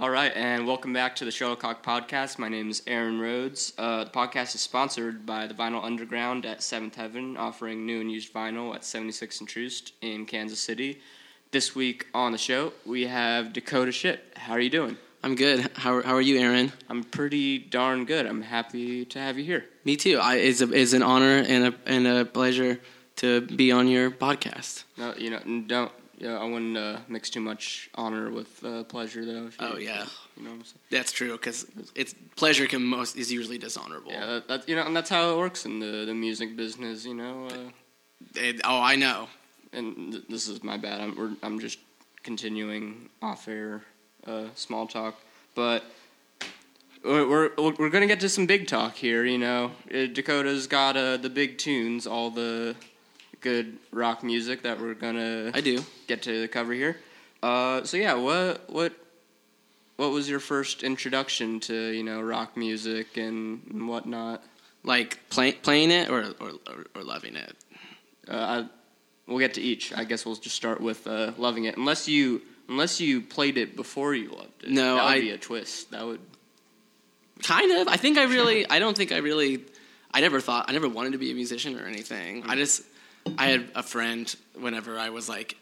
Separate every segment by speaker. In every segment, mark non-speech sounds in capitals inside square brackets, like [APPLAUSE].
Speaker 1: All right, and welcome back to the Shuttlecock Podcast. My name is Aaron Rhodes. Uh, the podcast is sponsored by the Vinyl Underground at Seventh Heaven, offering new and used vinyl at 76 and Troost in Kansas City. This week on the show, we have Dakota Ship. How are you doing?
Speaker 2: I'm good. How, how are you, Aaron?
Speaker 1: I'm pretty darn good. I'm happy to have you here.
Speaker 2: Me too. I, it's, a, it's an honor and a, and a pleasure to be on your podcast.
Speaker 1: No, you know, don't. Yeah, I wouldn't uh, mix too much honor with uh, pleasure, though. you-
Speaker 2: Oh, yeah.
Speaker 1: you know what I'm saying.
Speaker 2: That's true because it's pleasure can most is usually dishonorable.
Speaker 1: Yeah, that, that, you know, and that's how it works in the the music business. You know. Uh,
Speaker 2: It- oh, I know.
Speaker 1: and th- this is my bad. I'm we're, I'm just continuing off air uh, small talk, but we're, we're we're gonna get to some big talk here. You know, Uh, Dakota's got uh, the big tunes, all the good rock music that we're gonna
Speaker 2: I do.
Speaker 1: get to the cover here. Uh, so yeah, what what what was your first introduction to you know rock music and, and whatnot?
Speaker 2: Like play, playing it or, or or loving it.
Speaker 1: Uh, I, we'll get to each. I guess we'll just start with uh, loving it. Unless you unless you played it before you loved it.
Speaker 2: No,
Speaker 1: that would
Speaker 2: I-
Speaker 1: be a twist. That would.
Speaker 2: Kind of. I think I really. I don't think I really. I never thought. I never wanted to be a musician or anything. I just. I had a friend whenever I was like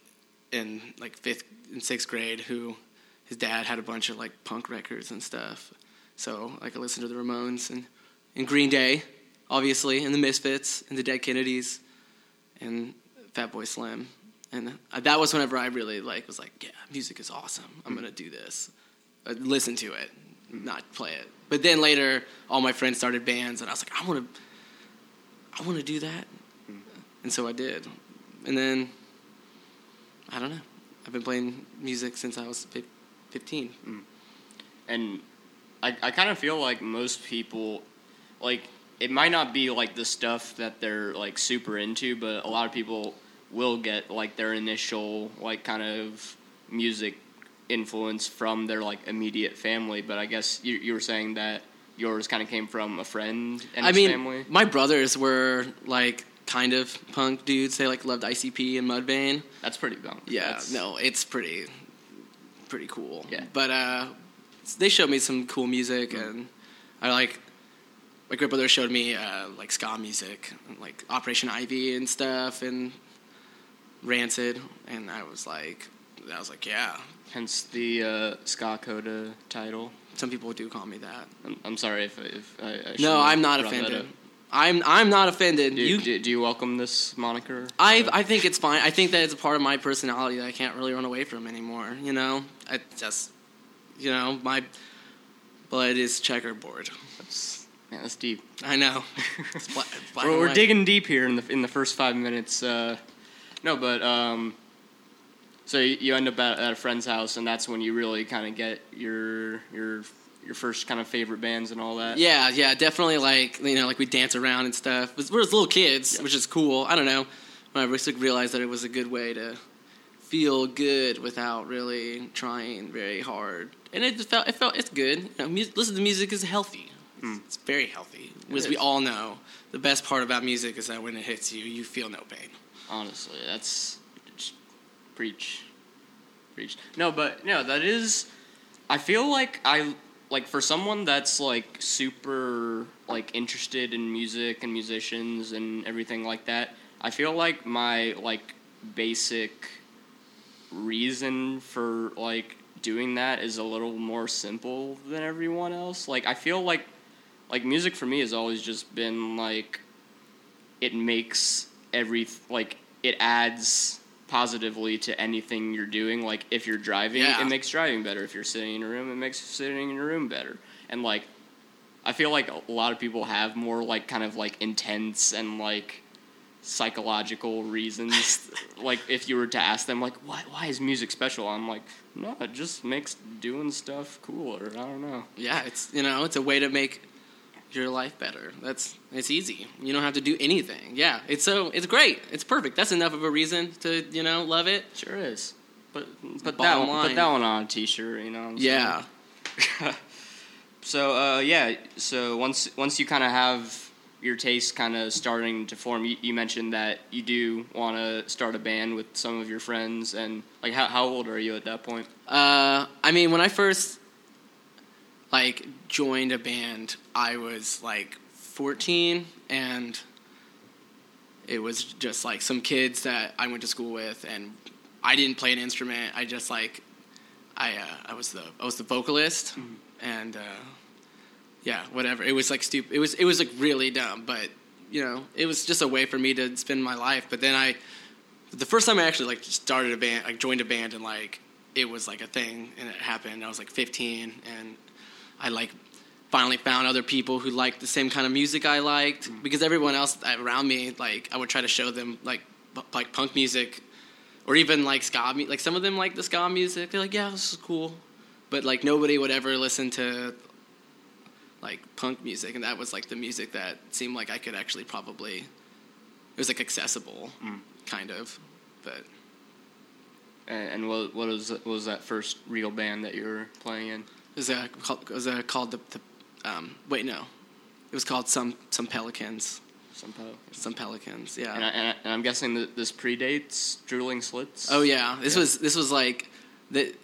Speaker 2: in like fifth and sixth grade who his dad had a bunch of like punk records and stuff. So like I listened to the Ramones and, and Green Day, obviously, and the Misfits and the Dead Kennedys, and Fatboy Slim. And that was whenever I really like was like, yeah, music is awesome. I'm gonna do this. Uh, listen to it, not play it. But then later, all my friends started bands, and I was like, I want to, I want to do that, and so I did. And then, I don't know. I've been playing music since I was fif- 15. Mm.
Speaker 1: And I I kind of feel like most people, like it might not be like the stuff that they're like super into, but a lot of people will get like their initial like kind of music influence from their like immediate family. But I guess you you were saying that yours kind of came from a friend and
Speaker 2: I mean,
Speaker 1: family.
Speaker 2: my brothers were like kind of punk dudes. They like loved ICP and Mudvayne.
Speaker 1: That's pretty bunk.
Speaker 2: Yeah,
Speaker 1: That's-
Speaker 2: no, it's pretty, pretty cool.
Speaker 1: Yeah.
Speaker 2: But uh, they showed me some cool music, and I like. My great brother showed me uh, like ska music, and, like Operation Ivy and stuff, and Rancid, and I was like, I was like, yeah.
Speaker 1: Hence the uh, Ska Coda title.
Speaker 2: Some people do call me that.
Speaker 1: I'm, I'm sorry if, if I, I
Speaker 2: No, I'm not offended. I'm I'm not offended.
Speaker 1: Do,
Speaker 2: you,
Speaker 1: do, do you welcome this moniker?
Speaker 2: I I think it's fine. I think that it's a part of my personality that I can't really run away from anymore. You know, I just, you know, my blood is checkerboard.
Speaker 1: That's, man, that's deep.
Speaker 2: I know. [LAUGHS] It's black, it's black
Speaker 1: We're, we're digging deep here in the in the first five minutes. Uh, no, but um, so you, you end up at, at a friend's house, and that's when you really kind of get your your your first kind of favorite bands and all that.
Speaker 2: Yeah, yeah, definitely. Like you know, like we dance around and stuff. We We're little kids,
Speaker 1: Yeah.
Speaker 2: which is cool. I don't know. When I realized that it was a good way to feel good without really trying very hard, and it just felt it felt it's good. You know, music, listen to music is healthy.
Speaker 1: Mm.
Speaker 2: It's very healthy.
Speaker 1: It
Speaker 2: As we all know, the best part about music is that when it hits you, you feel no pain.
Speaker 1: honestly that's just preach preach no but no that is i feel like i like for someone that's like super like interested in music and musicians and everything like that i feel like my like basic reason for like doing that is a little more simple than everyone else. Like i feel like like music for me has always just been like it makes every like it adds positively to anything you're doing. Like if you're driving
Speaker 2: Yeah.
Speaker 1: it makes driving better. If you're sitting in a room it makes sitting in a room better. And like i feel like a lot of people have more like kind of like intense and like psychological reasons. [LAUGHS] Like if you were to ask them like why why is music special? I'm like no it just makes doing stuff cooler. I don't know.
Speaker 2: Yeah, it's you know, it's a way to make your life better. That's it's easy. You don't have to do anything. Yeah, it's so it's great. It's perfect. That's enough of a reason to you know love it.
Speaker 1: sure is but put that one, put that one on a t-shirt you know?
Speaker 2: Yeah, [LAUGHS]
Speaker 1: so uh, yeah, so once once you kind of have your taste kind of starting to form, you, you mentioned that you do want to start a band with some of your friends, and like how how old are you at that point?
Speaker 2: Uh, I mean, when I first like joined a band. I was like 14, and it was just like some kids that I went to school with, and I didn't play an instrument. I just like I uh, I was the I was the vocalist, and uh, yeah, whatever. It was like stupid. It was it was like really dumb, but you know, it was just a way for me to spend my life. But then I, the first time I actually like started a band, like joined a band, and like it was like a thing, and it happened. I was like 15, and I like finally found other people who liked the same kind of music I liked mm-hmm. because everyone else around me, like I would try to show them like p- like punk music or even like ska mu- like some of them like the ska music. They're like, yeah, this is cool, but like nobody would ever listen to like punk music, and that was like the music that seemed like I could actually probably. It was like accessible, mm. kind of, but
Speaker 1: And, and what what was what was that first real band that you were playing in?
Speaker 2: It was uh, called, it was uh, called the, the um, wait no, it was called some some pelicans,
Speaker 1: Somehow.
Speaker 2: some pelicans, yeah.
Speaker 1: And, I, and, I, and I'm guessing that this predates Drooling Slits.
Speaker 2: Oh yeah, this
Speaker 1: Yeah.
Speaker 2: was this was like the.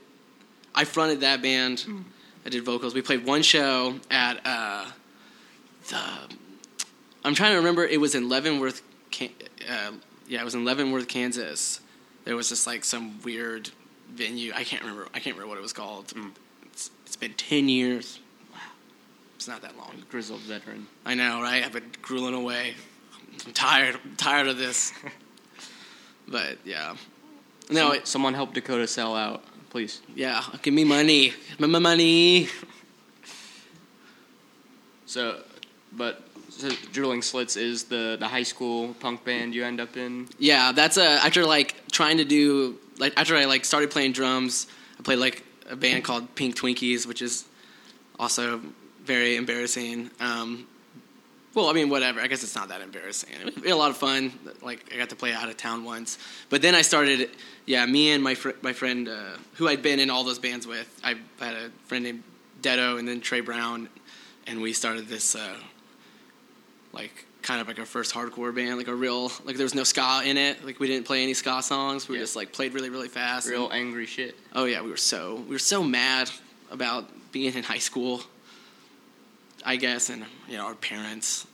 Speaker 2: I fronted that band. I did vocals. We played one show at uh, the. I'm trying to remember. It was in Leavenworth. Uh, yeah, it was in Leavenworth, Kansas. There was just like some weird venue. I can't remember. I can't remember what it was called. It's, it's been ten years. Wow, it's not that long.
Speaker 1: grizzled veteran.
Speaker 2: I know, right? I've been grueling away. I'm tired. I'm tired of this. [LAUGHS] but yeah, no, it,
Speaker 1: Someone help Dakota sell out, please.
Speaker 2: yeah. Give me money. Give me my money.
Speaker 1: So, but so Drooling Slits is the the high school punk band you end up in.
Speaker 2: Yeah, that's uh, after like trying to do like after I like started playing drums. I played like a band called Pink Twinkies, which is also very embarrassing. Um, well, I mean, whatever. I guess it's not that embarrassing. It was a lot of fun. Like I got to play out of town once, but then I started. Yeah, me and my fr- my friend uh, who I'd been in all those bands with. I had a friend named Dedo and then Trey Brown, and we started this uh, like kind of like our first hardcore band, like a real like there was no ska in it. Like we didn't play any ska songs. We
Speaker 1: Yeah.
Speaker 2: just like played really really fast.
Speaker 1: Real
Speaker 2: And-
Speaker 1: angry shit.
Speaker 2: oh yeah, we were so we were so mad about being in high school. I guess, and you know our parents,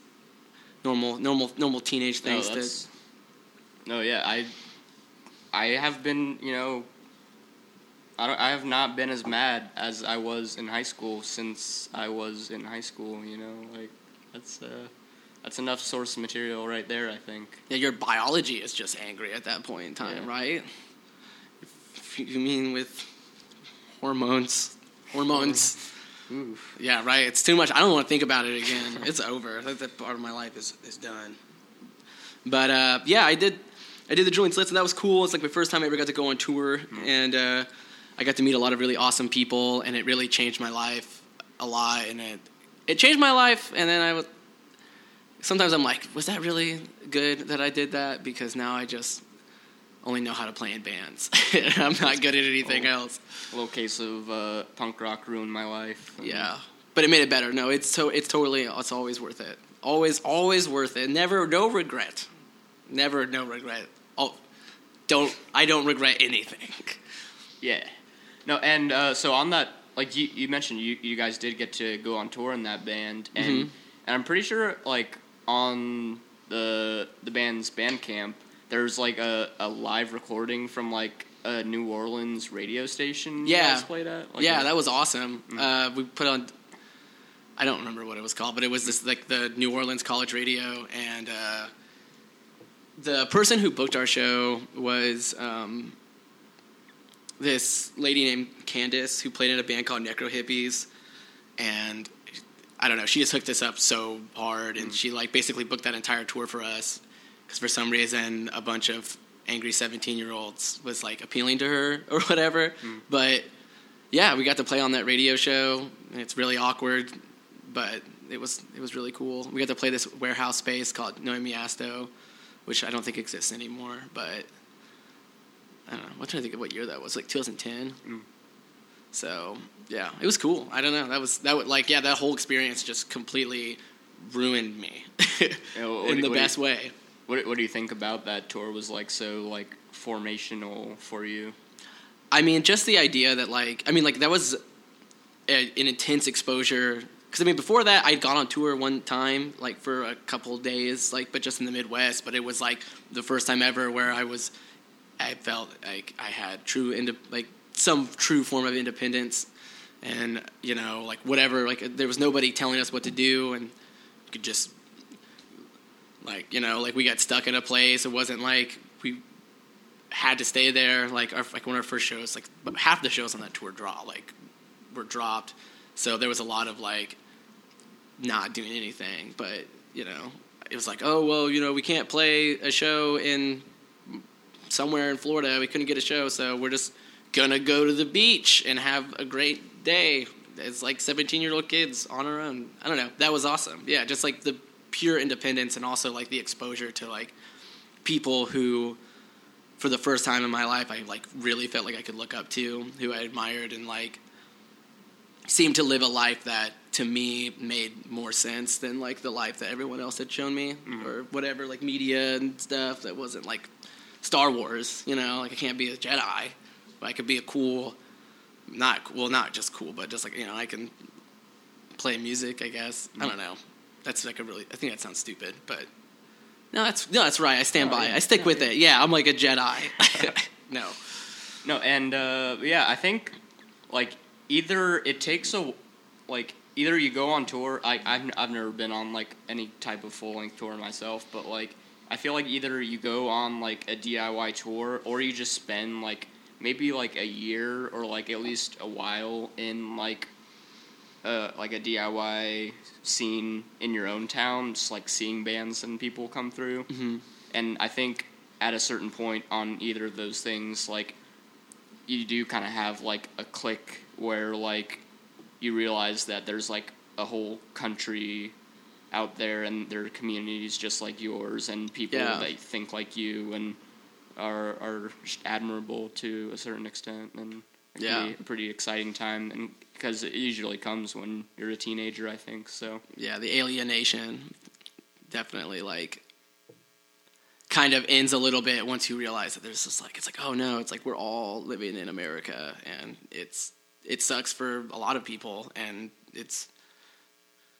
Speaker 2: normal normal normal teenage things.
Speaker 1: no,
Speaker 2: to,
Speaker 1: no, yeah, I, I have been, you know, I, don't, I have not been as mad as I was in high school since I was in high school. You know, like that's uh, that's enough source material right there. I think.
Speaker 2: yeah, your biology is just angry at that point in time,
Speaker 1: Yeah.
Speaker 2: right? If you mean with hormones, hormones.
Speaker 1: Oof.
Speaker 2: Yeah, right. It's too much. I don't want to think about it again. it's over. That, that part of my life is, is done. But uh, yeah, I did. I did the Drooling Slits, and that was cool. It's like my first time I ever got to go on tour, and uh, I got to meet a lot of really awesome people, and it really changed my life a lot. And it it changed my life. And then I was sometimes I'm like, was that really good that I did that? Because now I just only know how to play in bands. [LAUGHS] I'm not good at anything
Speaker 1: Oh.
Speaker 2: else.
Speaker 1: A little case of uh, punk rock ruined my life.
Speaker 2: Yeah, but it made it better. No, it's so it's totally it's always worth it. Always always worth it. Never no regret. Never no regret. Oh, don't I don't regret anything. [LAUGHS]
Speaker 1: Yeah. No, and uh, so on that, like you, you mentioned, you, you guys did get to go on tour in that band, and
Speaker 2: Mhm.
Speaker 1: and I'm pretty sure like on the the band's Bandcamp, there's like a, a live recording from like a New Orleans radio station.
Speaker 2: Yeah.
Speaker 1: played at. Like
Speaker 2: yeah,
Speaker 1: a-
Speaker 2: that was awesome. Uh, we put on. I don't remember what it was called, but it was this like the New Orleans College Radio, and uh, the person who booked our show was um, this lady named Candace who played in a band called Necro Hippies, and I don't know, she just hooked us up so hard, and she like basically booked that entire tour for us because for some reason a bunch of angry 17 year olds was like appealing to her [LAUGHS] or whatever. Mm. But yeah we got to play on that radio show. It's really awkward but it was it was really cool. We got to play this warehouse space called noemi asto which i don't think exists anymore but i don't know. I'm trying to think of what year that was? Like 2010 mm. So yeah it was cool i don't know that was that would like yeah that whole experience just completely ruined me [LAUGHS]
Speaker 1: Yeah, what-
Speaker 2: in the
Speaker 1: what do you-
Speaker 2: best way
Speaker 1: What what do you think about that tour? Was like so like formational for you?
Speaker 2: I mean, just the idea that like I mean, like that was a, an intense exposure. Because I mean, before that, I'd gone on tour one time, like for a couple days, like but just in the Midwest. But it was like the first time ever where I was, I felt like I had true, inde- like some true form of independence, and you know, like whatever. Like there was nobody telling us what to do, and we could just, like you know, like we got stuck in a place. It wasn't like we had to stay there. Like our like one of our first shows, like half the shows on that tour draw like were dropped. So there was a lot of like not doing anything. But you know, it was like, oh well, you know, we can't play a show in somewhere in Florida. We couldn't get a show, so we're just gonna go to the beach and have a great day. It's like seventeen year old kids on our own. I don't know. That was awesome. Yeah, just like the pure independence and also like the exposure to like people who for the first time in my life I like really felt like I could look up to, who I admired and like seemed to live a life that to me made more sense than like the life that everyone else had shown me
Speaker 1: Mm-hmm.
Speaker 2: or whatever like media and stuff that wasn't like Star Wars, you know, like I can't be a Jedi, I could be a cool not well not just cool, but just like, you know, I can play music, I guess. I
Speaker 1: Mm-hmm.
Speaker 2: don't know. That's like a really I think that sounds stupid, but no, that's no, that's right. I stand
Speaker 1: No,
Speaker 2: by.
Speaker 1: yeah.
Speaker 2: I stick
Speaker 1: No,
Speaker 2: with
Speaker 1: yeah.
Speaker 2: it. Yeah, I'm like a Jedi. [LAUGHS] [LAUGHS] no.
Speaker 1: No, and uh, yeah, I think like either it takes a like either you go on tour. I I've, I've never been on like any type of full length tour myself, but like I feel like either you go on like a DIY tour or you just spend like maybe like a year or like at least a while in like uh, like a DIY scene in your own town, just like seeing bands and people come through.
Speaker 2: Mhm.
Speaker 1: And I think at a certain point on either of those things, like you do kind of have like a click where like you realize that there's like a whole country out there and there are communities just like yours and people
Speaker 2: Yeah.
Speaker 1: that think like you and are are admirable to a certain extent and it
Speaker 2: Yeah.
Speaker 1: be a pretty exciting time and because it usually comes when you're a teenager I think so
Speaker 2: yeah, the alienation definitely like kind of ends a little bit once you realize that there's just like it's like oh no, it's like we're all living in America and it's it sucks for a lot of people and it's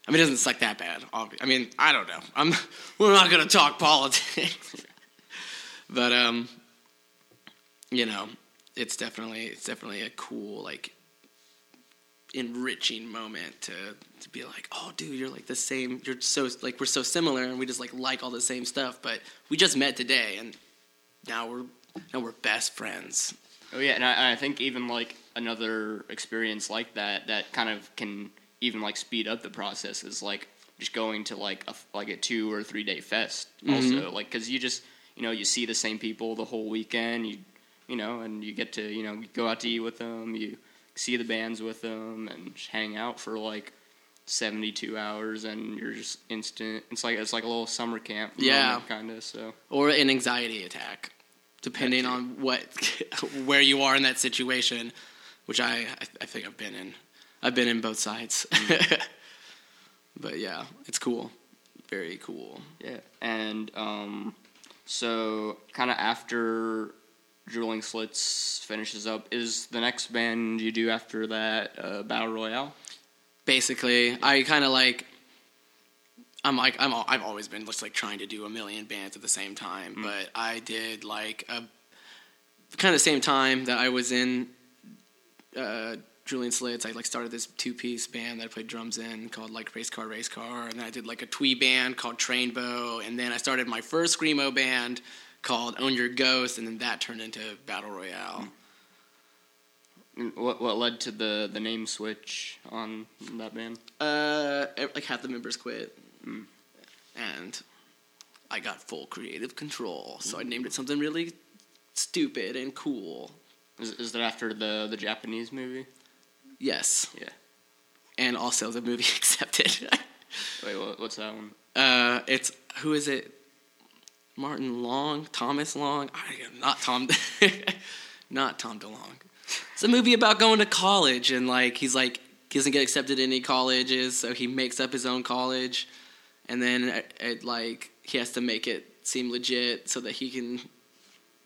Speaker 2: I mean it doesn't suck that bad. I mean, I don't know. I'm [LAUGHS] we're not going to talk politics. [LAUGHS] but um you know, it's definitely it's definitely a cool like enriching moment to to be like, oh, dude, you're like the same. You're so like we're so similar, and we just like like all the same stuff. But we just met today, and now we're now we're best friends.
Speaker 1: Oh yeah, and I, I think even like another experience like that that kind of can even like speed up the process is like just going to like a like a two or three day fest also like because you just you know you see the same people the whole weekend you you know and you get to you know go out to eat with them you see the bands with them and hang out for like 72 hours and you're just instant it's like it's like a little summer camp
Speaker 2: Yeah.
Speaker 1: kind of so
Speaker 2: or an anxiety attack, depending on what [LAUGHS] where you are in that situation, which I I, I think I've been in. I've been in both sides, [LAUGHS] but yeah, it's cool, very cool.
Speaker 1: Yeah, and um, so kind of after Drooling Slits finishes up, is the next band you do after that uh, Battle Royale?
Speaker 2: basically i kind of like i'm like I'm I've always been just like trying to do a million bands at the same time but i did like a kind of the same time that i was in uh Drooling Slits, I like started this two-piece band that I played drums in called like Race Car Race Car, and then I did like a twee band called Trainbow, and then I started my first screamo band called Own Your Ghost, and then that turned into Battle Royale. Hmm.
Speaker 1: And What what led to the the name switch on that band?
Speaker 2: Uh, like half the members quit, hmm. and I got full creative control. So I hmm. named it something really stupid and cool.
Speaker 1: Is, is that after the the Japanese movie?
Speaker 2: Yes,
Speaker 1: Yeah.
Speaker 2: and also the movie [LAUGHS] accepted.
Speaker 1: Wait, what, what's that one?
Speaker 2: uh, it's who is it? Martin Long, Thomas Long. I, not Tom, [LAUGHS] not Tom DeLong. It's a movie about going to college and like he's like he doesn't get accepted in any colleges, so he makes up his own college, and then it, it, like he has to make it seem legit so that he can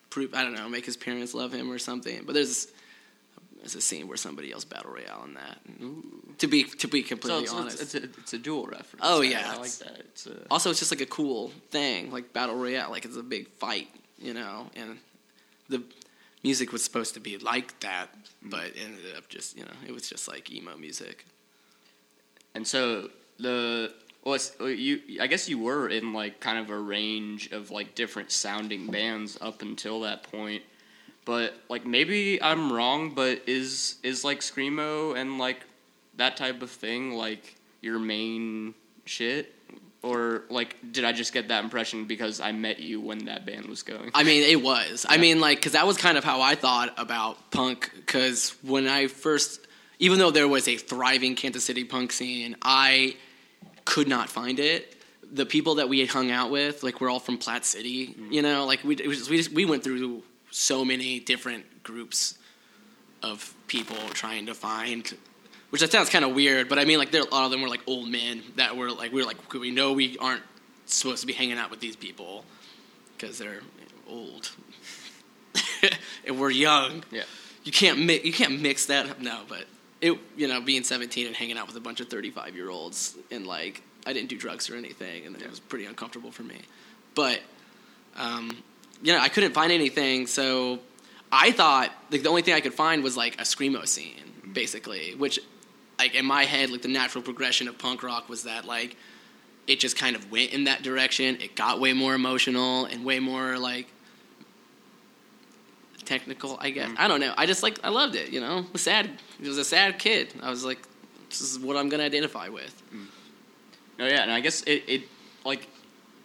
Speaker 2: prove I don't know make his parents love him or something. But there's There's a scene where somebody yells battle royale in that. To be to be
Speaker 1: So
Speaker 2: completely
Speaker 1: it's,
Speaker 2: honest.
Speaker 1: it's, it's, a, it's a dual reference.
Speaker 2: Oh, yeah,
Speaker 1: I, like that. It's a,
Speaker 2: also, it's just like a cool thing, like battle royale. Like it's a big fight, you know. And the music was supposed to be like that, but it ended up just you know it was just like emo music.
Speaker 1: And so the well, it's, well, you I guess you were in like kind of a range of like different sounding bands up until that point. But like maybe I'm wrong, but is is like screamo and like that type of thing like your main shit? Or like did I just get that impression because I met you when that band was going?
Speaker 2: I mean, it was. I mean, like, because that was kind of how I thought about punk. Because when I first, even though there was a thriving Kansas City punk scene, I could not find it. The people that we had hung out with, like, we're all from Platte City. Mm-hmm. You know, like we was, we just, we went through so many different groups of people trying to find. Which that sounds kind of weird, but I mean, like, there a lot of them were like old men that were like, we were like, we know we aren't supposed to be hanging out with these people because they're old [LAUGHS] and we're young.
Speaker 1: yeah.
Speaker 2: You can't mi- you can't mix that. up. No, but it you know being 17 and hanging out with a bunch of 35 year olds and like I didn't do drugs or anything, and it was pretty uncomfortable for me. But um, you know I couldn't find anything, so I thought like the only thing I could find was like a screamo scene, basically, which like in my head like the natural progression of punk rock was that like it just kind of went in that direction. It got way more emotional and way more like technical, I guess. Mm-hmm. I don't know. I just like I loved it, you know. I was sad. It was a sad kid. I was like this is what I'm going to identify with.
Speaker 1: No, yeah, and I guess it, it like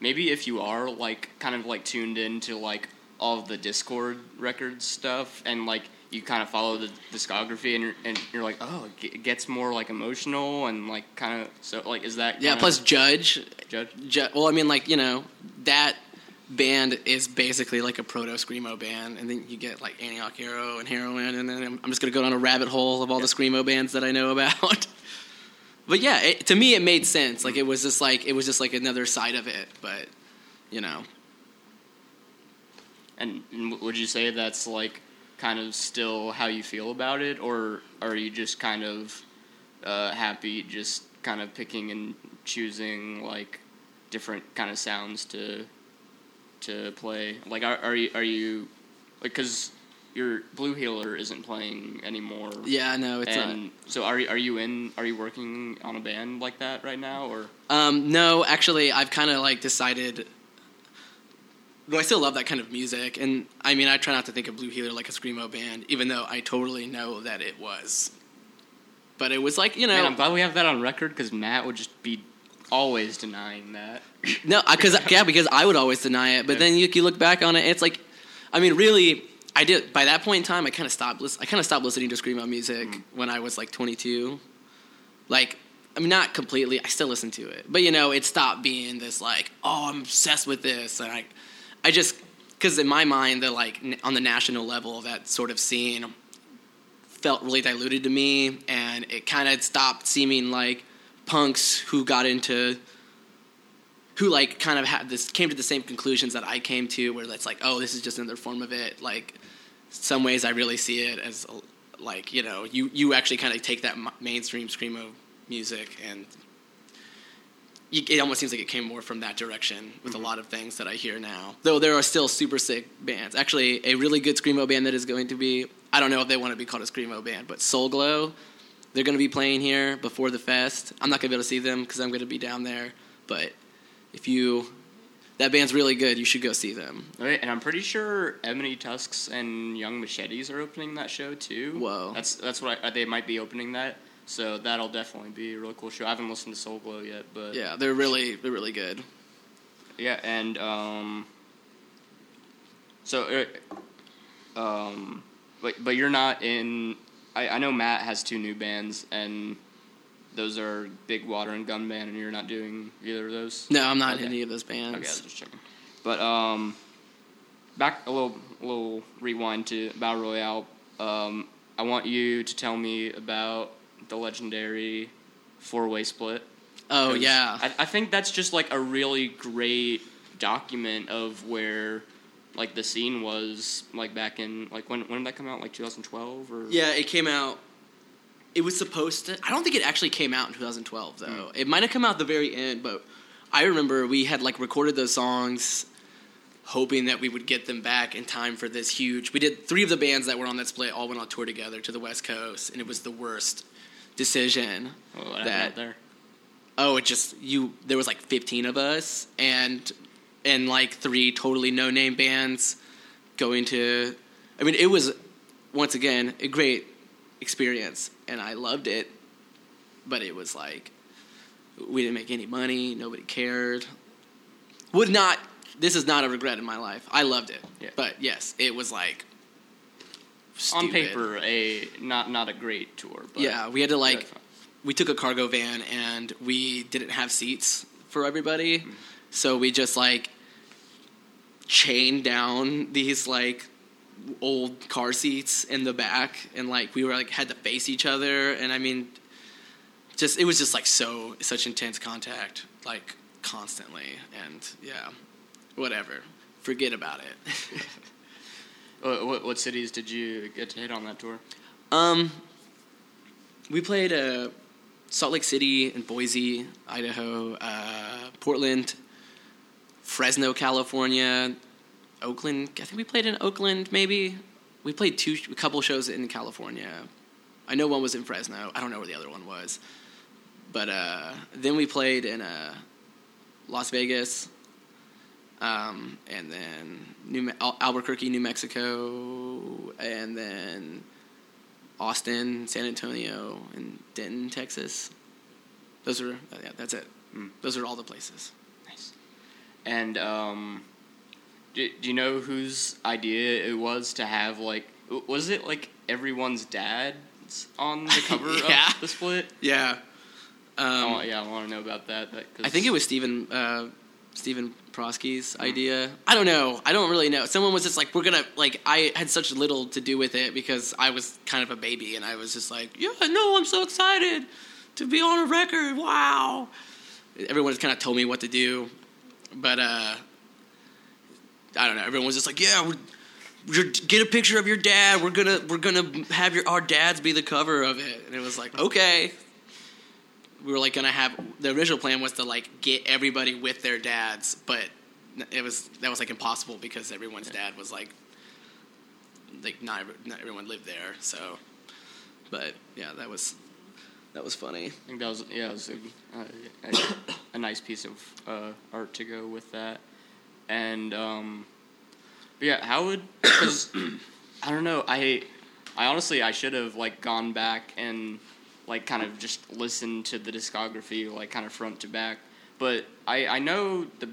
Speaker 1: maybe if you are like kind of like tuned into like all of the Dischord records stuff and like you kind of follow the discography and you're, and you're like oh it gets more like emotional and like kind of so like is that
Speaker 2: Yeah, plus Judge.
Speaker 1: Judge?
Speaker 2: Ju- well, I mean like, you know, that band is basically like a proto screamo band and then you get like Antioch Arrow and Heroin and then I'm, I'm just going to go down a rabbit hole of all the screamo bands that I know about. [LAUGHS] but yeah, it, to me it made sense. Like it was just like it was just like another side of it, but you know.
Speaker 1: and, and would you say that's like kind of still how you feel about it or are you just kind of uh, happy just kind of picking and choosing like different kind of sounds to to play like are, are you are you like because your blue healer isn't playing anymore
Speaker 2: Yeah, no, it's not.
Speaker 1: and so are you, are you in are you working on a band like that right now or
Speaker 2: Um, no, actually, I've kind of like decided. Well, I still love that kind of music, and I mean, I try not to think of Blue Healer like a screamo band, even though I totally know that it was. But it was like you know,
Speaker 1: Man, I'm glad we have that on record because Matt would just be always denying that
Speaker 2: no, because yeah, because I would always deny it. But [LAUGHS]
Speaker 1: Yeah.
Speaker 2: then you, you look back on it, it's like, I mean, really, I did. By that point in time, I kind of stopped. I kind of stopped listening to screamo music mm-hmm. when I was like 22. Like, I mean, not completely. I still listen to it, but you know, it stopped being this like, oh, I'm obsessed with this, and I, I just because in my mind, the like n- on the national level, that sort of scene felt really diluted to me, and it kind of stopped seeming like punks who got into who like kind of had this came to the same conclusions that I came to, where it's like, oh, this is just another form of it. Like, some ways I really see it as like you know, you you actually kind of take that m- mainstream screamo music and. You, it almost seems like it came more from that direction with a mm-hmm. lot of things that I hear now. Though there are still super sick bands. Actually, a really good screamo band that is going to be I don't know if they want to be called a screamo band, but Soul Glo, they're going to be playing here before the fest. I'm not going to be able to see them because I'm going to be down there. But if you, that band's really good. You should go see them.
Speaker 1: Right, and I'm pretty sure Ebony Tusks and Young Machetes are opening that show too.
Speaker 2: Whoa.
Speaker 1: that's that's what I, they might be opening that. So that'll definitely be a really cool show. I haven't listened to Soul Glo yet, but
Speaker 2: Yeah, they're really they're really good.
Speaker 1: yeah, and um, so uh, um, but but you're not in. I, I know Matt has two new bands, and those are Big Water and Gun Band, and you're not doing either of those.
Speaker 2: No, I'm not
Speaker 1: Okay.
Speaker 2: in any of those bands.
Speaker 1: Okay, I was just checking. But um, back a little, a little rewind to Battle Royale. Um, I want you to tell me about the legendary four-way split.
Speaker 2: Oh yeah,
Speaker 1: I, I think that's just like a really great document of where like the scene was like back in like when when did that come out? Like 2012 or
Speaker 2: Yeah, it came out. It was supposed to. I don't think it actually came out in 2012 though.
Speaker 1: Mm.
Speaker 2: It might have come out at the very end, but I remember we had like recorded those songs, hoping that we would get them back in time for this huge. We did three of the bands that were on that split all went on tour together to the West Coast, and it was the worst decision.
Speaker 1: Oh,
Speaker 2: that oh, it just you. There was like 15 of us, and and like three totally no name bands going to. I mean, it was once again a great experience, and I loved it. But it was like we didn't make any money. Nobody cared. Would not. This is not a regret in my life. I loved it.
Speaker 1: Yeah.
Speaker 2: But yes, it was like
Speaker 1: On paper, a not not a great tour. But
Speaker 2: yeah, we had to like we took a cargo van and we didn't have seats for everybody, mm-hmm. so we just like chained down these like old car seats in the back, and like we were like had to face each other, and I mean, just it was just like so such intense contact, like constantly, and yeah, whatever, forget about it. [LAUGHS]
Speaker 1: What, what, what cities did you get to hit on that tour?
Speaker 2: Um, we played uh, Salt Lake City and Boise, Idaho, uh, Portland, Fresno, California, Oakland. I think we played in Oakland. Maybe we played two, a couple shows in California. I know one was in Fresno. I don't know where the other one was. But uh, then we played in uh, Las Vegas, um, and then New Albuquerque, New Mexico, and then Austin, San Antonio, and Denton, Texas. Those are yeah, that's it.
Speaker 1: Mm.
Speaker 2: Those are all the places.
Speaker 1: Nice. And um, do, do you know whose idea it was to have like? Was it like everyone's dad's on the [LAUGHS] cover
Speaker 2: Yeah.
Speaker 1: of the split?
Speaker 2: Yeah. Um,
Speaker 1: oh yeah, I want to know about that. that
Speaker 2: I think it was Stephen uh, Stephen Prosky's idea. I don't know. I don't really know. Someone was just like, "We're gonna like." I had such little to do with it because I was kind of a baby, and I was just like, "Yeah, no, I'm so excited to be on a record! Wow!" Everyone just kind of told me what to do, but uh, I don't know. Everyone was just like, "Yeah, we're." we're- Get a picture of your dad. We're gonna we're gonna have your our dads be the cover of it, and it was like okay we were like gonna have the original plan was to like get everybody with their dads, but it was that was like impossible because everyone's dad was like like not every- not everyone lived there. So, but yeah, that was that was funny.
Speaker 1: I think that was yeah, it was a, a, a nice piece of uh, art to go with that. And um, but yeah, how would because [COUGHS] I don't know I I honestly I should have like gone back and like kind of just listened to the discography like kind of front to back. But I I know the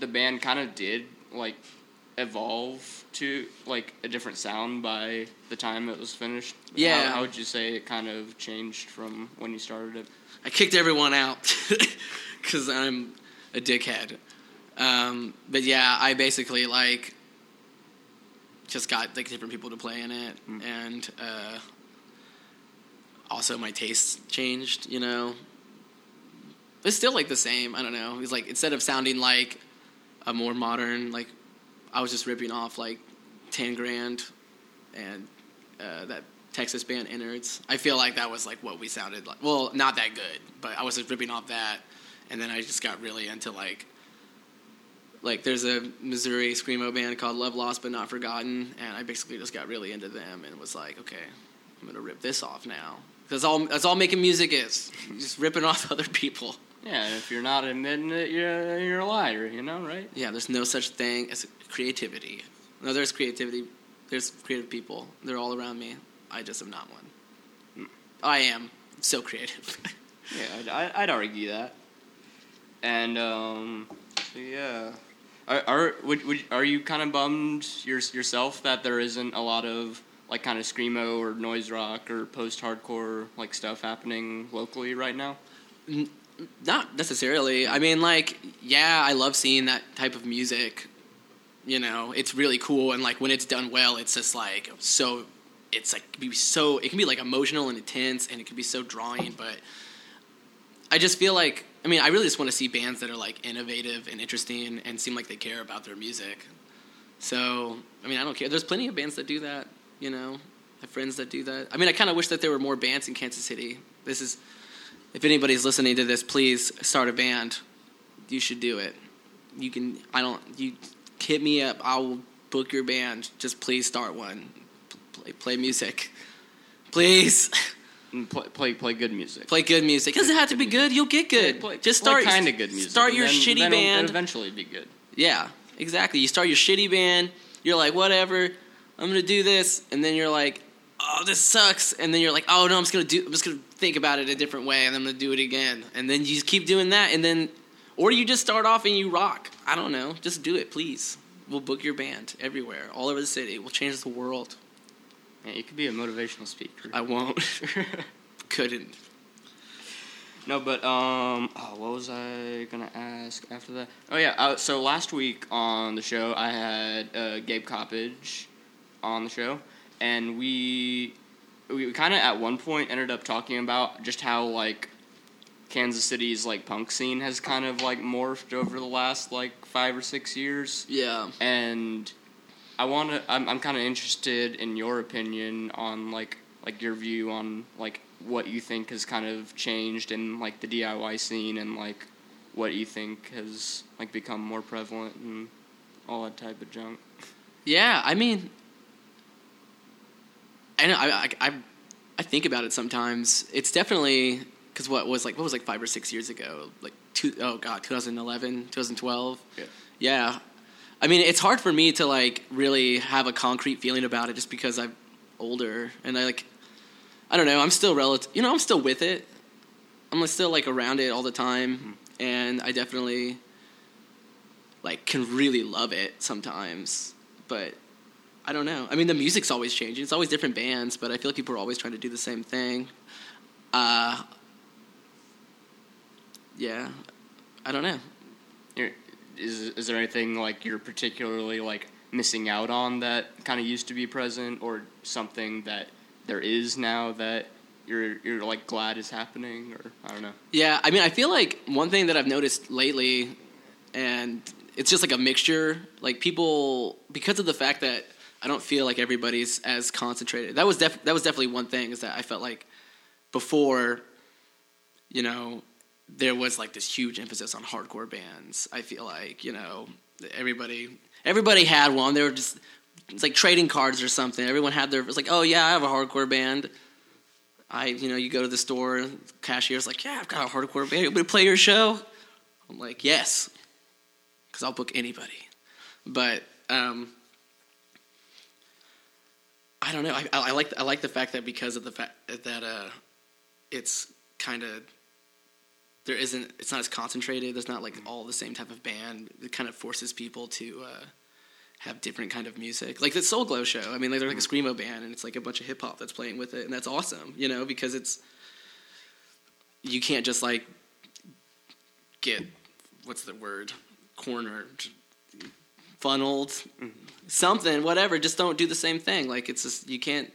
Speaker 1: the band kind of did like evolve to like a different sound by the time it was finished.
Speaker 2: Yeah.
Speaker 1: How, how would you say it kind of changed from when you started it?
Speaker 2: I kicked everyone out [LAUGHS] because I'm a dickhead. Um, but yeah, I basically like just got like different people to play in it, and uh, also my tastes changed. You know, it's still like the same. I don't know. It's like instead of sounding like a more modern, like I was just ripping off like Ten Grand and uh, that Texas band Innards. I feel like that was like what we sounded like. Well, not that good, but I was just ripping off that, and then I just got really into like. Like there's a Missouri screamo band called Love Lost but Not Forgotten, and I basically just got really into them and was like, okay, I'm gonna rip this off now. That's all. That's all making music is. Just ripping off [LAUGHS] other people.
Speaker 1: Yeah, if you're not admitting it, you're, you're a liar, you know, right?
Speaker 2: Yeah, there's no such thing as creativity. No, there's creativity. There's creative people. They're all around me. I just am not one. I am so creative. [LAUGHS]
Speaker 1: Yeah, I'd, I- I'd argue that. And, um, so yeah. Are, are, would, would, are you kind of bummed your, yourself that there isn't a lot of, like, kind of screamo or noise rock or post-hardcore, like, stuff happening locally right now?
Speaker 2: not necessarily. I mean, like, yeah, I love seeing that type of music. You know, it's really cool, and like when it's done well, it's just like so. It's like be so. It can be like emotional and intense, and it can be so drawing. But I just feel like I mean, I really just want to see bands that are like innovative and interesting and seem like they care about their music. So I mean, I don't care. There's plenty of bands that do that. You know, I have friends that do that. I mean, I kind of wish that there were more bands in Kansas City. This is, if anybody's listening to this, please start a band. You should do it. You can. I don't. You hit me up. I will book your band. Just please start one. Play, play music. [LAUGHS] Please [LAUGHS]
Speaker 1: And play, play play good music.
Speaker 2: play good music. It doesn't have to be good. You'll get good.
Speaker 1: Play-
Speaker 2: Just start
Speaker 1: kind of good music.
Speaker 2: Start your
Speaker 1: then-
Speaker 2: shitty
Speaker 1: then
Speaker 2: band.
Speaker 1: It'll eventually be good.
Speaker 2: Yeah, exactly. You start your shitty band. You're like, whatever. I'm gonna do this, and then you're like, oh, this sucks. And then you're like, oh no, I'm just gonna do. I'm just gonna think about it a different way, and I'm gonna do it again. And then you just keep doing that, and then, or you just start off and you rock. I don't know. Just do it, please. We'll book your band everywhere, all over the city. We'll change the world.
Speaker 1: Yeah, you could be a motivational speaker.
Speaker 2: I won't. [LAUGHS] Couldn't.
Speaker 1: No, but um, oh, what was I gonna ask after that? Oh yeah, uh, so last week on the show I had uh, Gabe Coppage on the show, and we we kind of at one point ended up talking about just how like Kansas City's like punk scene has kind of like morphed over the last like five or six years,
Speaker 2: Yeah.
Speaker 1: and I want to. I'm I'm kind of interested in your opinion on like like your view on like what you think has kind of changed in like the DIY scene and like what you think has like become more prevalent and all that type of junk.
Speaker 2: Yeah, I mean, I know. I I I, I think about it sometimes. It's definitely because what was like what was like five or six years ago, like two oh god, 2011, 2012.
Speaker 1: Yeah.
Speaker 2: Yeah, I mean, it's hard for me to like really have a concrete feeling about it just because I'm older and I like I don't know. I'm still relative. You know, I'm still with it. I'm still like around it all the time, and I definitely like can really love it sometimes. But I don't know. I mean, the music's always changing. It's always different bands, but I feel like people are always trying to do the same thing. Uh, yeah, I don't know.
Speaker 1: Is is there anything like you're particularly like missing out on that kind of used to be present, or something that there is now that you're you're like glad is happening, or I don't know.
Speaker 2: Yeah, I mean, I feel like one thing that I've noticed lately, and it's just like a mixture. Like people, because of the fact that I don't feel like everybody's as concentrated. That was def- that was definitely one thing is that I felt like before, you know, there was like this huge emphasis on hardcore bands. I feel like you know everybody everybody had one. They were just it's like trading cards or something. Everyone had their. It's like, oh yeah, I have a hardcore band. I, you know, you go to the store, cashier's like, yeah, I've got a hardcore band. You want to play your show? I'm like, yes, because I'll book anybody. But um, I don't know. I, I like I like the fact that because of the fact that uh, it's kind of there isn't it's not as concentrated. There's not like all the same type of band. It kind of forces people to uh, have different kind of music. Like the Soul Glo show. I mean, like they're like a screamo band, and it's like a bunch of hip hop that's playing with it, and that's awesome. You know, because it's you can't just like get what's the word cornered, funneled, something, whatever. Just don't do the same thing. Like it's just you can't.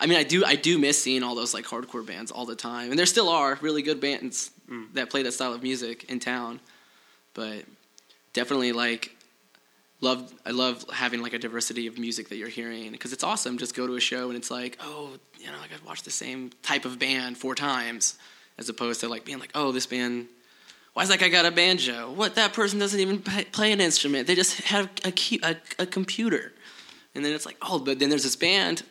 Speaker 2: I mean, I do. I do miss seeing all those like hardcore bands all the time, and there still are really good bands mm. that play that style of music in town. But definitely, like, love. I love having like a diversity of music that you're hearing because it's awesome. Just go to a show and it's like, oh, you know, like I got to watch the same type of band four times, as opposed to like being like, oh, this band. Why's that guy got a banjo? What? That person doesn't even play an instrument. They just have a, key, a, a computer. And then it's like, oh, but then there's this band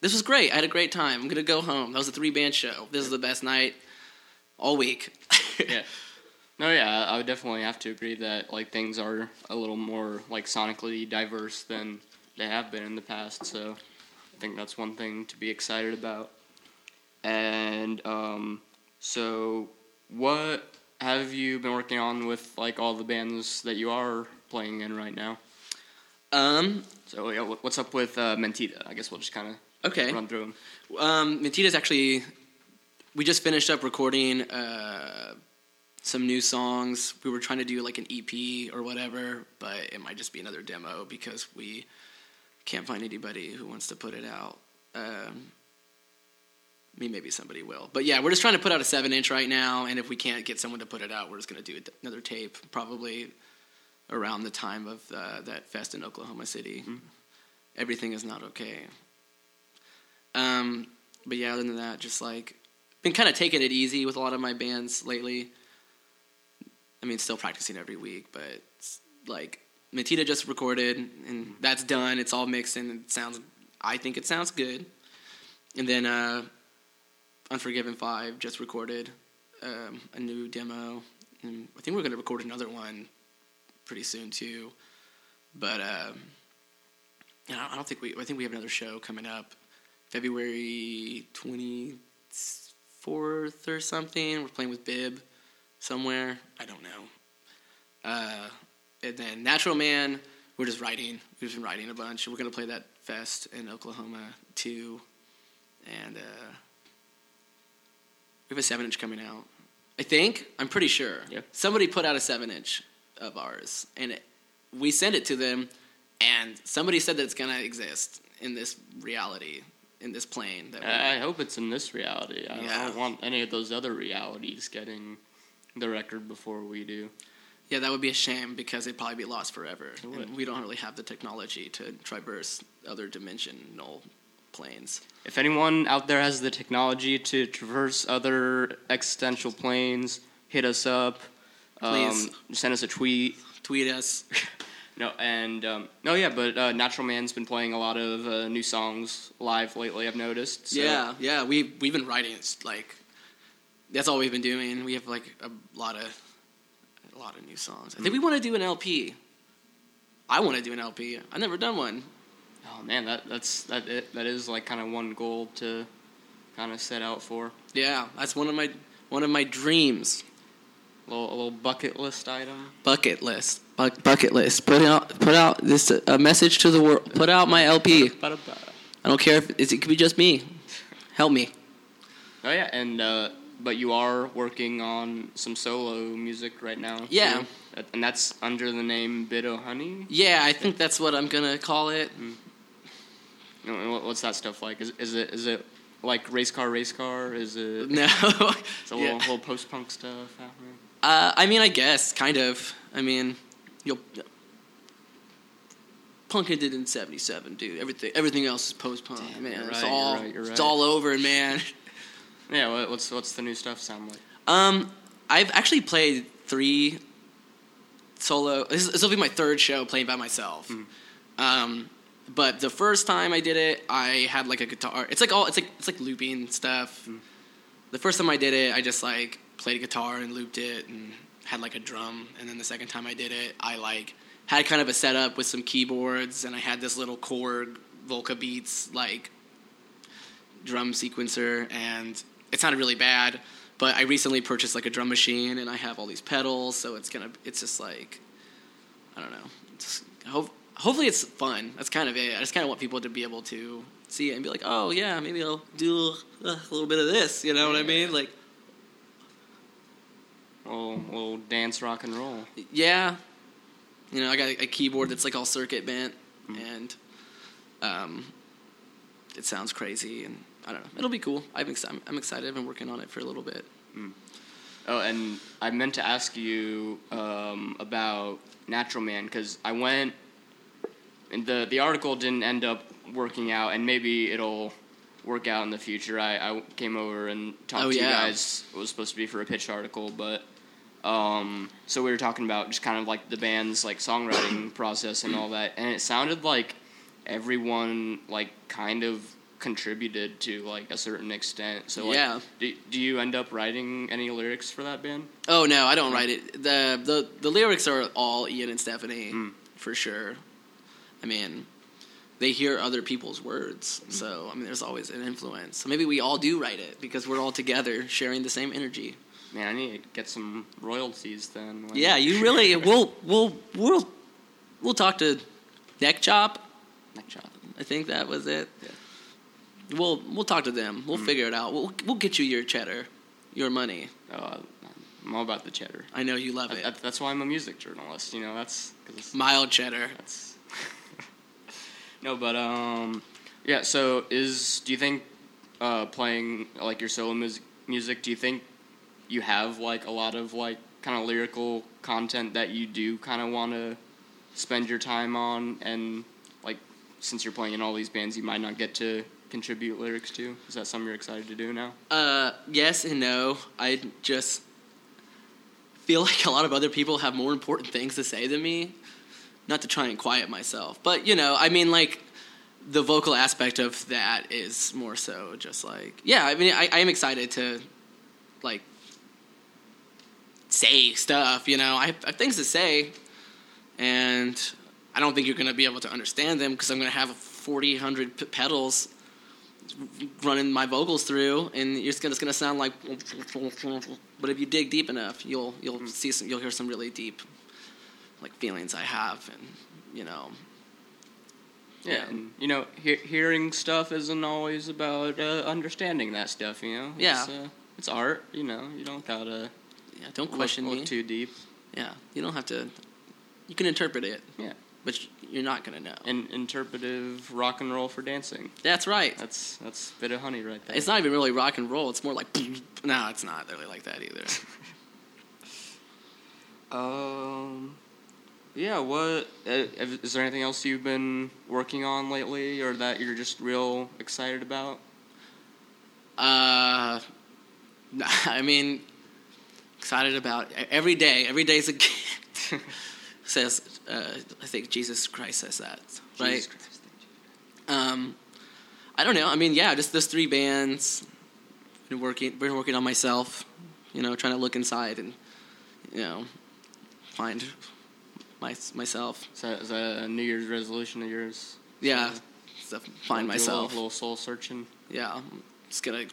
Speaker 2: this was great. I had a great time. I'm gonna go home. That was a three band show. This is the best night all week. [LAUGHS]
Speaker 1: yeah. No, yeah, I would definitely have to agree that like things are a little more like sonically diverse than they have been in the past. So I think that's one thing to be excited about. And um, so, what have you been working on with like all the bands that you are playing in right now?
Speaker 2: Um.
Speaker 1: So yeah, what's up with uh, Mentita? I guess we'll just kind of
Speaker 2: Okay.
Speaker 1: run through them.
Speaker 2: Um. Mentita's actually. We just finished up recording uh, some new songs. We were trying to do like an EP or whatever, but it might just be another demo because we can't find anybody who wants to put it out. Um, I mean, maybe somebody will. But yeah, we're just trying to put out a seven inch right now, and if we can't get someone to put it out, we're just going to do another tape, probably around the time of uh, that fest in Oklahoma City.
Speaker 1: Mm-hmm.
Speaker 2: Everything is not okay. Um, but yeah, other than that, just like been kind of taking it easy with a lot of my bands lately. I mean, still practicing every week, but like Matita just recorded and that's done. It's all mixed and it sounds. I think it sounds good. And then uh, Unforgiven Five just recorded um, a new demo, and I think we're going to record another one pretty soon too. But um, I don't think we. I think we have another show coming up, February twenty fourth or something. We're playing with Bib somewhere. I don't know. Uh, and then Natural Man, we're just writing. We've been writing a bunch. We're gonna play that fest in Oklahoma too, and uh, we have a seven inch coming out. I think I'm pretty sure.
Speaker 1: Yep.
Speaker 2: Somebody put out a seven inch of ours, and it, we sent it to them, and somebody said that it's gonna exist in this reality, in this plane. That we,
Speaker 1: I hope it's in this reality. I,
Speaker 2: Yeah.
Speaker 1: Don't want any of those other realities getting the record before we do.
Speaker 2: yeah, that would be a shame because it'd probably be lost forever, and we don't really have the technology to traverse other dimensional planes.
Speaker 1: If anyone out there has the technology to traverse other existential planes, hit us up.
Speaker 2: Please.
Speaker 1: Um, send us a tweet.
Speaker 2: Tweet us. [LAUGHS]
Speaker 1: No, and um, no, yeah, but uh, Natural Man's been playing a lot of uh, new songs live lately. I've noticed. So.
Speaker 2: Yeah, yeah, we we've been writing. It's like that's all we've been doing. We have like a lot of a lot of new songs. I think we want to do an LP. I want to do an LP. I've never done one.
Speaker 1: Oh man, that that's that it, that is like kind of one goal to kind of set out for.
Speaker 2: Yeah, that's one of my one of my dreams.
Speaker 1: A little, a little bucket list item.
Speaker 2: Bucket list. Bu- bucket list. Put out put out this a message to the world. Put out my LP. I don't care if it's, it could be just me. Help me.
Speaker 1: Oh yeah, and uh, but you are working on some solo music right now.
Speaker 2: Yeah.
Speaker 1: too. And that's under the name Bit O' Honey.
Speaker 2: Yeah, I think that's what I'm gonna call it.
Speaker 1: What- What's that stuff like? Is, is it is it like race car, race car? Is it
Speaker 2: No. [LAUGHS]
Speaker 1: it's a [LAUGHS]
Speaker 2: Yeah.
Speaker 1: little, little post punk stuff happening?
Speaker 2: Uh, I mean, I guess kind of. I mean, you'll. Punk ended in '77, dude. Everything, everything else is post-punk,
Speaker 1: Damn,
Speaker 2: man.
Speaker 1: you're
Speaker 2: it's
Speaker 1: right, you're
Speaker 2: all,
Speaker 1: right, you're
Speaker 2: it's all over, man. [LAUGHS]
Speaker 1: Yeah. What, what's what's the new stuff sound like?
Speaker 2: Um, I've actually played three solo. This, this will be my third show playing by myself.
Speaker 1: Hmm.
Speaker 2: Um, but the first time I did it, I had like a guitar. It's like all it's like it's like looping stuff.
Speaker 1: Hmm.
Speaker 2: The first time I did it, I just like played a guitar and looped it and had like a drum. And then the second time I did it, I like had kind of a setup with some keyboards and I had this little Korg Volca Beats like drum sequencer and it sounded really bad but i recently purchased like a drum machine and i have all these pedals so it's gonna it's just like i don't know. Just hope, hopefully it's fun. That's kind of it. I just kind of want people to be able to see it and be like oh yeah maybe i'll do a little bit of this you know what i mean? Like
Speaker 1: A little, little dance, rock and roll.
Speaker 2: yeah. You know i got a keyboard that's like all circuit bent and um it sounds crazy and i don't know. It'll be cool. I'm, ex- I'm, I'm excited. I've been working on it for a little bit.
Speaker 1: Oh, and I meant to ask you um, about Natural Man because I went, and the the article didn't end up working out, and maybe it'll work out in the future. I, I came over and talked
Speaker 2: Oh,
Speaker 1: to you guys. It was supposed to be for a pitch article, but um, so we were talking about just kind of like the band's like songwriting [CLEARS THROAT] process and all that, and it sounded like everyone like kind of contributed to like a certain extent. So like,
Speaker 2: Yeah.
Speaker 1: do, do you end up writing any lyrics for that band?
Speaker 2: Oh no, I don't write it. the the The lyrics are all Ian and Stephanie
Speaker 1: Mm.
Speaker 2: for sure. I mean, they hear other people's words,
Speaker 1: Mm.
Speaker 2: so I mean, there's always an influence. So maybe we all do write it because we're all together sharing the same energy.
Speaker 1: Man, I need to get some royalties then. when-
Speaker 2: Yeah, you really. [LAUGHS] we'll we'll we'll we'll talk to Neck Chop.
Speaker 1: Neck chop.
Speaker 2: I think that was it.
Speaker 1: Yeah.
Speaker 2: We'll we'll talk to them.
Speaker 1: Mm.
Speaker 2: We'll figure it out. We'll we'll get you your cheddar, your money.
Speaker 1: Uh, I'm all about the cheddar.
Speaker 2: I know you love
Speaker 1: That-
Speaker 2: it.
Speaker 1: that- that's why I'm a music journalist. You know, that's cause
Speaker 2: Mild cheddar.
Speaker 1: that's. [LAUGHS] no, but um, yeah. So is do you think uh, playing like your solo music music? Do you think you have like a lot of like kind of lyrical content that you do kind of want to spend your time on and like since you're playing in all these bands you might not get to contribute lyrics to is that something you're excited to do now
Speaker 2: Uh, yes and no. I just feel [LAUGHS] like a lot of other people have more important things to say than me. Not to try and quiet myself, but you know, I mean, like the vocal aspect of that is more so just like, yeah. I mean, I, I am excited to like say stuff. You know, I have, I have things to say, and I don't think you're going to be able to understand them because I'm going to have 40, 100 p- pedals running my vocals through, and you're just gonna, it's going to sound like. But if you dig deep enough, you'll you'll see some, you'll hear some really deep, like feelings I have, and you know,
Speaker 1: yeah, and you know he- hearing stuff isn't always about uh, understanding that stuff you know
Speaker 2: Yeah.
Speaker 1: uh, it's art you know you don't gotta
Speaker 2: yeah, don't question
Speaker 1: look
Speaker 2: me.
Speaker 1: too deep
Speaker 2: Yeah, you don't have to. You can interpret it,
Speaker 1: yeah
Speaker 2: but you're not going to know.
Speaker 1: and interpretive rock and roll for dancing
Speaker 2: That's right.
Speaker 1: that's that's a bit of honey right there
Speaker 2: It's not even really rock and roll. It's more like [LAUGHS] no, it's not really like that either. [LAUGHS]
Speaker 1: Um, yeah. What uh, is there anything else you've been working on lately, or that you're just real excited about?
Speaker 2: Uh, [LAUGHS] I mean, excited about every day. Every day's a gift. [LAUGHS] says uh, I think Jesus Christ says that, right?
Speaker 1: Jesus Christ, thank you.
Speaker 2: Um, I don't know. I mean, yeah, just those three bands. Been working, been working on myself. You know, trying to look inside and you know find my myself.
Speaker 1: Is that, is that a New Year's resolution of yours?
Speaker 2: Yeah, so find
Speaker 1: myself. a little, little soul searching.
Speaker 2: yeah, I'm just gonna,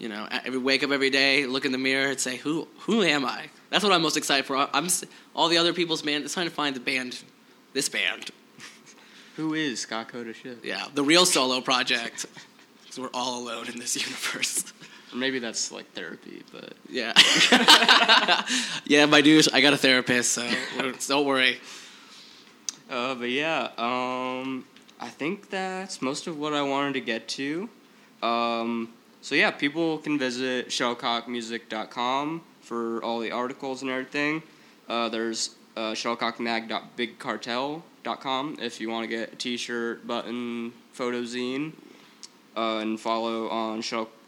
Speaker 2: you know, every wake up every day, look in the mirror, and say, who who am I? That's what I'm most excited for. I'm all the other people's band. It's trying to find the band, this band. [LAUGHS]
Speaker 1: Who is Scott Coda shit?
Speaker 2: Yeah, the real solo project. [LAUGHS] Because we're all alone in this [LAUGHS] universe.
Speaker 1: Or maybe that's like therapy, but
Speaker 2: Yeah, yeah, my dude, I got a therapist, so don't worry.
Speaker 1: Uh, but yeah, um, I think that's most of what I wanted to get to. Um, so yeah, people can visit shuttlecockmusic.com for all the articles and everything. Uh, there's uh, shuttlecockmag.bigcartel.com if you want to get a t-shirt, button, photo zine. Uh, and follow on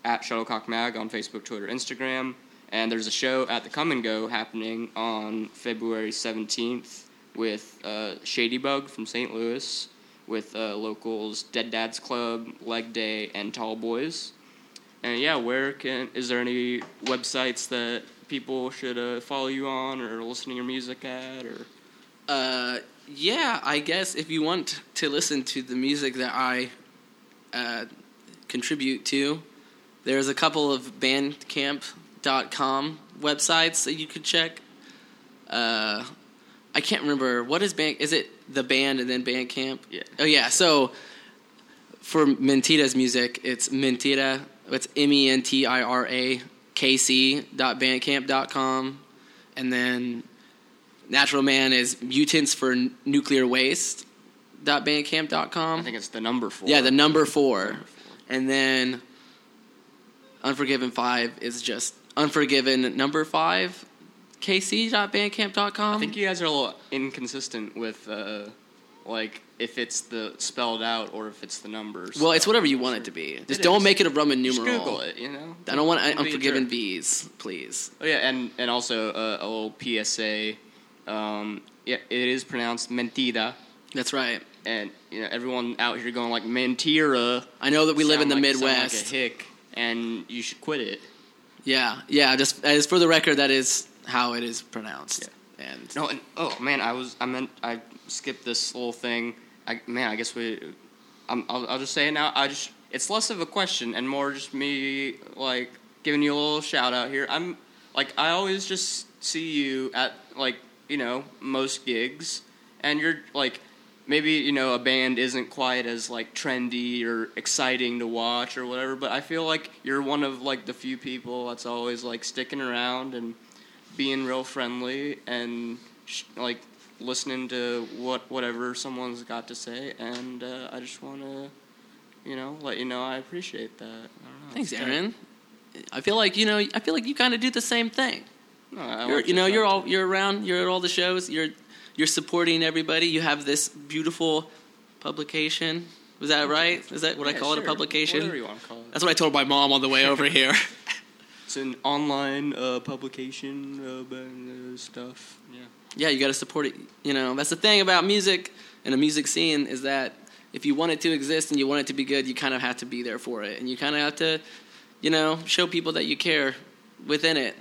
Speaker 1: at Shuttlecock Mag on Facebook, Twitter, Instagram. And there's a show at the Come and Go happening on February 17th with uh, Shady Bug from St. Louis, with uh, locals Dead Dads Club, Leg Day, and Tall Boys. And yeah, where can is there any websites that people should uh, follow you on or listen to your music at or
Speaker 2: Uh, yeah, I guess if you want to listen to the music that I uh, contribute to, there's a couple of Bandcamp.com websites that you could check. Uh, I can't remember what is band. Is it the band and then Bandcamp?
Speaker 1: Yeah.
Speaker 2: Oh yeah. So for Mentira's music, it's Mentira. It's M E N T I R A K C dot bandcamp dot com, and then Natural Man is Mutants for Nuclear Waste dot bandcamp dot com.
Speaker 1: I think it's the number four.
Speaker 2: Yeah, the number four. And then Unforgiven 5 is just Unforgiven number 5 kc.bandcamp.com.
Speaker 1: I think you guys are a little inconsistent with uh, like if it's the spelled out or if it's the numbers.
Speaker 2: well, it's whatever you want it to be. Just
Speaker 1: It
Speaker 2: don't
Speaker 1: is.
Speaker 2: make it a Roman
Speaker 1: Just
Speaker 2: numeral.
Speaker 1: Google it. You know.
Speaker 2: I don't want
Speaker 1: Don't
Speaker 2: Unforgiven. B's, please.
Speaker 1: Oh yeah, and and also uh, a little PSA. Um, yeah, it is pronounced mentira,
Speaker 2: That's right.
Speaker 1: and you know everyone out here going like mentira.
Speaker 2: I know that we live in the
Speaker 1: like-
Speaker 2: Midwest.
Speaker 1: like a hick, and you should quit it.
Speaker 2: yeah, yeah. Just as for the record, that is how it is pronounced. Yeah. And
Speaker 1: No, and oh man, I was I meant I skipped this little thing. I man, I guess we. I'm, I'll, I'll just say it now. I just it's less of a question and more just me like giving you a little shout out here. I'm like I always just see you at like you know most gigs, and you're like maybe you know a band isn't quite as like trendy or exciting to watch or whatever, but I feel like you're one of like the few people that's always like sticking around and being real friendly and sh- like listening to what whatever someone's got to say, and uh, I just want to, you know, let you know I appreciate that. I don't know.
Speaker 2: thanks, Aaron. I feel like you know. I feel like you kind of do the same thing.
Speaker 1: No,
Speaker 2: You're, you know, you're all you're around. You're at all the shows. You're you're supporting everybody. You have this beautiful publication. Was that right? Is that what I
Speaker 1: Yeah,
Speaker 2: call it? A publication?
Speaker 1: Whatever you want to call it.
Speaker 2: That's what I told my mom on the way over here. [LAUGHS]
Speaker 1: It's an online uh, publication uh, uh, stuff. Yeah.
Speaker 2: yeah, you got to support it. You know, that's the thing about music and the music scene is that if you want it to exist and you want it to be good, you kind of have to be there for it, and you kind of have to, you know, show people that you care within it,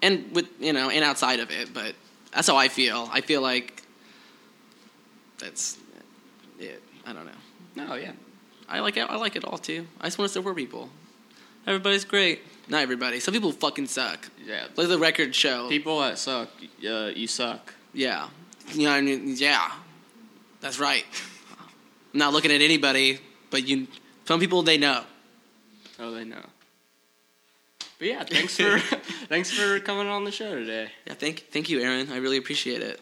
Speaker 2: and with you know, and outside of it. But that's how I feel. I feel like that's it. I don't know.
Speaker 1: No, yeah.
Speaker 2: I like it. I like it all too. I just want to support people. Everybody's great. Not everybody. Some people fucking suck.
Speaker 1: Yeah.
Speaker 2: Like the record show.
Speaker 1: People that suck, uh, you suck.
Speaker 2: Yeah. You know what I mean? Yeah. That's right. I'm not looking at anybody, but you. Some people they know.
Speaker 1: Oh, they know. But yeah, thanks for [LAUGHS] [LAUGHS] thanks for coming on the show today.
Speaker 2: Yeah. Thank. Thank you, Aaron. I really appreciate it.